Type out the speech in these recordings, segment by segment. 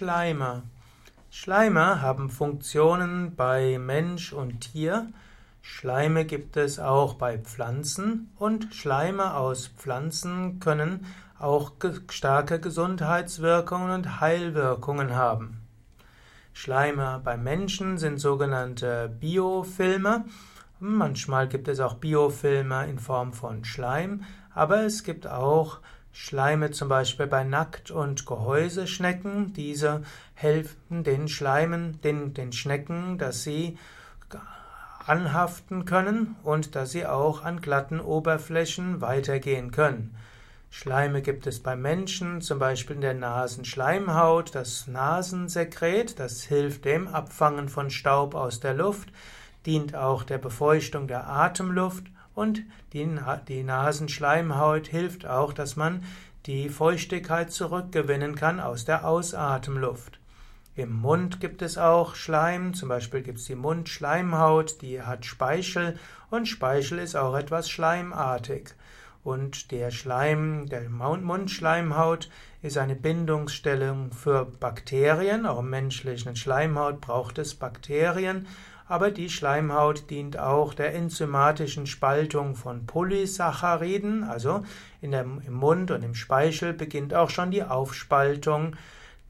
Schleime. Schleime haben Funktionen bei Mensch und Tier. Schleime gibt es auch bei Pflanzen und Schleime aus Pflanzen können auch starke Gesundheitswirkungen und Heilwirkungen haben. Schleime bei Menschen sind sogenannte Biofilme. Manchmal gibt es auch Biofilme in Form von Schleim, aber es gibt auch Schleime zum Beispiel bei Nackt- und Gehäuseschnecken. Diese helfen den Schleimen, den, den Schnecken, dass sie anhaften können und dass sie auch an glatten Oberflächen weitergehen können. Schleime gibt es bei Menschen, zum Beispiel in der Nasenschleimhaut, das Nasensekret, das hilft dem Abfangen von Staub aus der Luft, dient auch der Befeuchtung der Atemluft und die, die Nasenschleimhaut hilft auch, dass man die Feuchtigkeit zurückgewinnen kann aus der Ausatemluft. Im Mund gibt es auch Schleim, zum Beispiel gibt es die Mundschleimhaut, die hat Speichel und Speichel ist auch etwas schleimartig. Und der Schleim der Mundschleimhaut ist eine Bindungsstelle für Bakterien. Auch im menschlichen Schleimhaut braucht es Bakterien aber die Schleimhaut dient auch der enzymatischen Spaltung von Polysacchariden, also in der, im Mund und im Speichel beginnt auch schon die Aufspaltung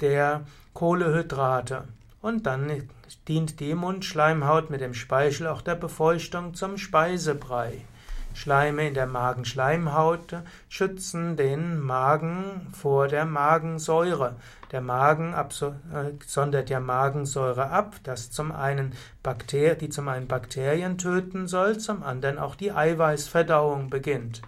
der Kohlehydrate. Und dann dient die Mundschleimhaut mit dem Speichel auch der Befeuchtung zum Speisebrei. Schleime in der Magenschleimhaut schützen den Magen vor der Magensäure. Der Magen äh, sondert ja Magensäure ab, das zum einen Bakter die zum einen Bakterien töten soll, zum anderen auch die Eiweißverdauung beginnt.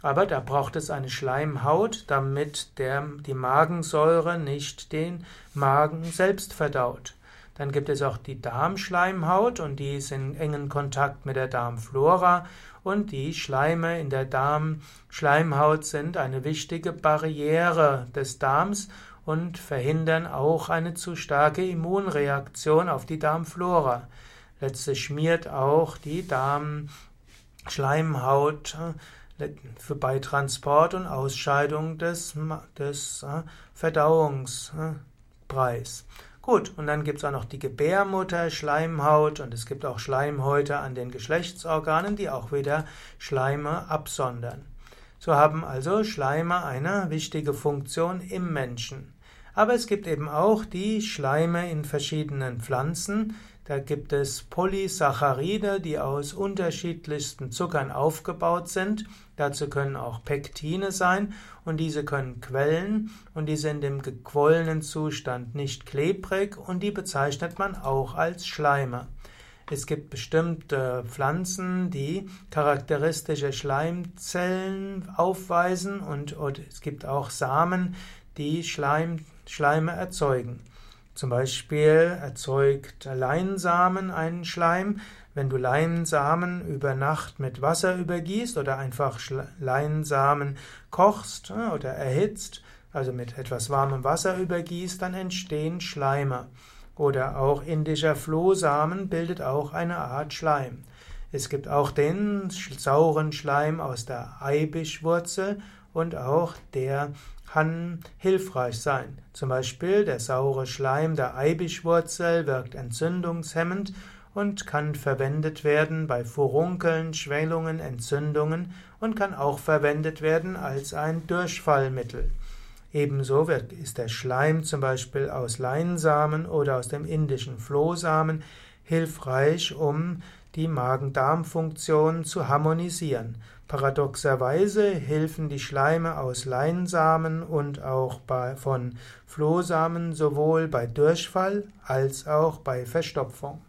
Aber da braucht es eine Schleimhaut, damit der, die Magensäure nicht den Magen selbst verdaut. Dann gibt es auch die Darmschleimhaut und die ist in engen Kontakt mit der Darmflora und die Schleime in der Darmschleimhaut sind eine wichtige Barriere des Darms und verhindern auch eine zu starke Immunreaktion auf die Darmflora. Letztlich schmiert auch die Darmschleimhaut äh, für bei Transport und Ausscheidung des, des äh, Verdauungspreis. Gut, und dann gibt es auch noch die Gebärmutter, Schleimhaut und es gibt auch Schleimhäute an den Geschlechtsorganen, die auch wieder Schleime absondern. So haben also Schleime eine wichtige Funktion im Menschen. Aber es gibt eben auch die Schleime in verschiedenen Pflanzen. Da gibt es Polysaccharide, die aus unterschiedlichsten Zuckern aufgebaut sind. Dazu können auch Pektine sein und diese können quellen und die sind im gequollenen Zustand nicht klebrig und die bezeichnet man auch als Schleime. Es gibt bestimmte Pflanzen, die charakteristische Schleimzellen aufweisen und, und es gibt auch Samen, die Schleim, Schleime erzeugen. Zum Beispiel erzeugt Leinsamen einen Schleim. Wenn du Leinsamen über Nacht mit Wasser übergießt oder einfach Leinsamen kochst äh, oder erhitzt, also mit etwas warmem Wasser übergießt, dann entstehen Schleime. Oder auch indischer Flohsamen bildet auch eine Art Schleim. Es gibt auch den sauren Schleim aus der Eibischwurzel und auch der kann hilfreich sein. Zum Beispiel der saure Schleim der Eibischwurzel wirkt entzündungshemmend und kann verwendet werden bei Furunkeln, Schwellungen, Entzündungen und kann auch verwendet werden als ein Durchfallmittel. Ebenso wird, ist der Schleim zum Beispiel aus Leinsamen oder aus dem indischen Flohsamen hilfreich, um die Magen-Darm-Funktion zu harmonisieren. Paradoxerweise helfen die Schleime aus Leinsamen und auch bei, von Flohsamen sowohl bei Durchfall als auch bei Verstopfung.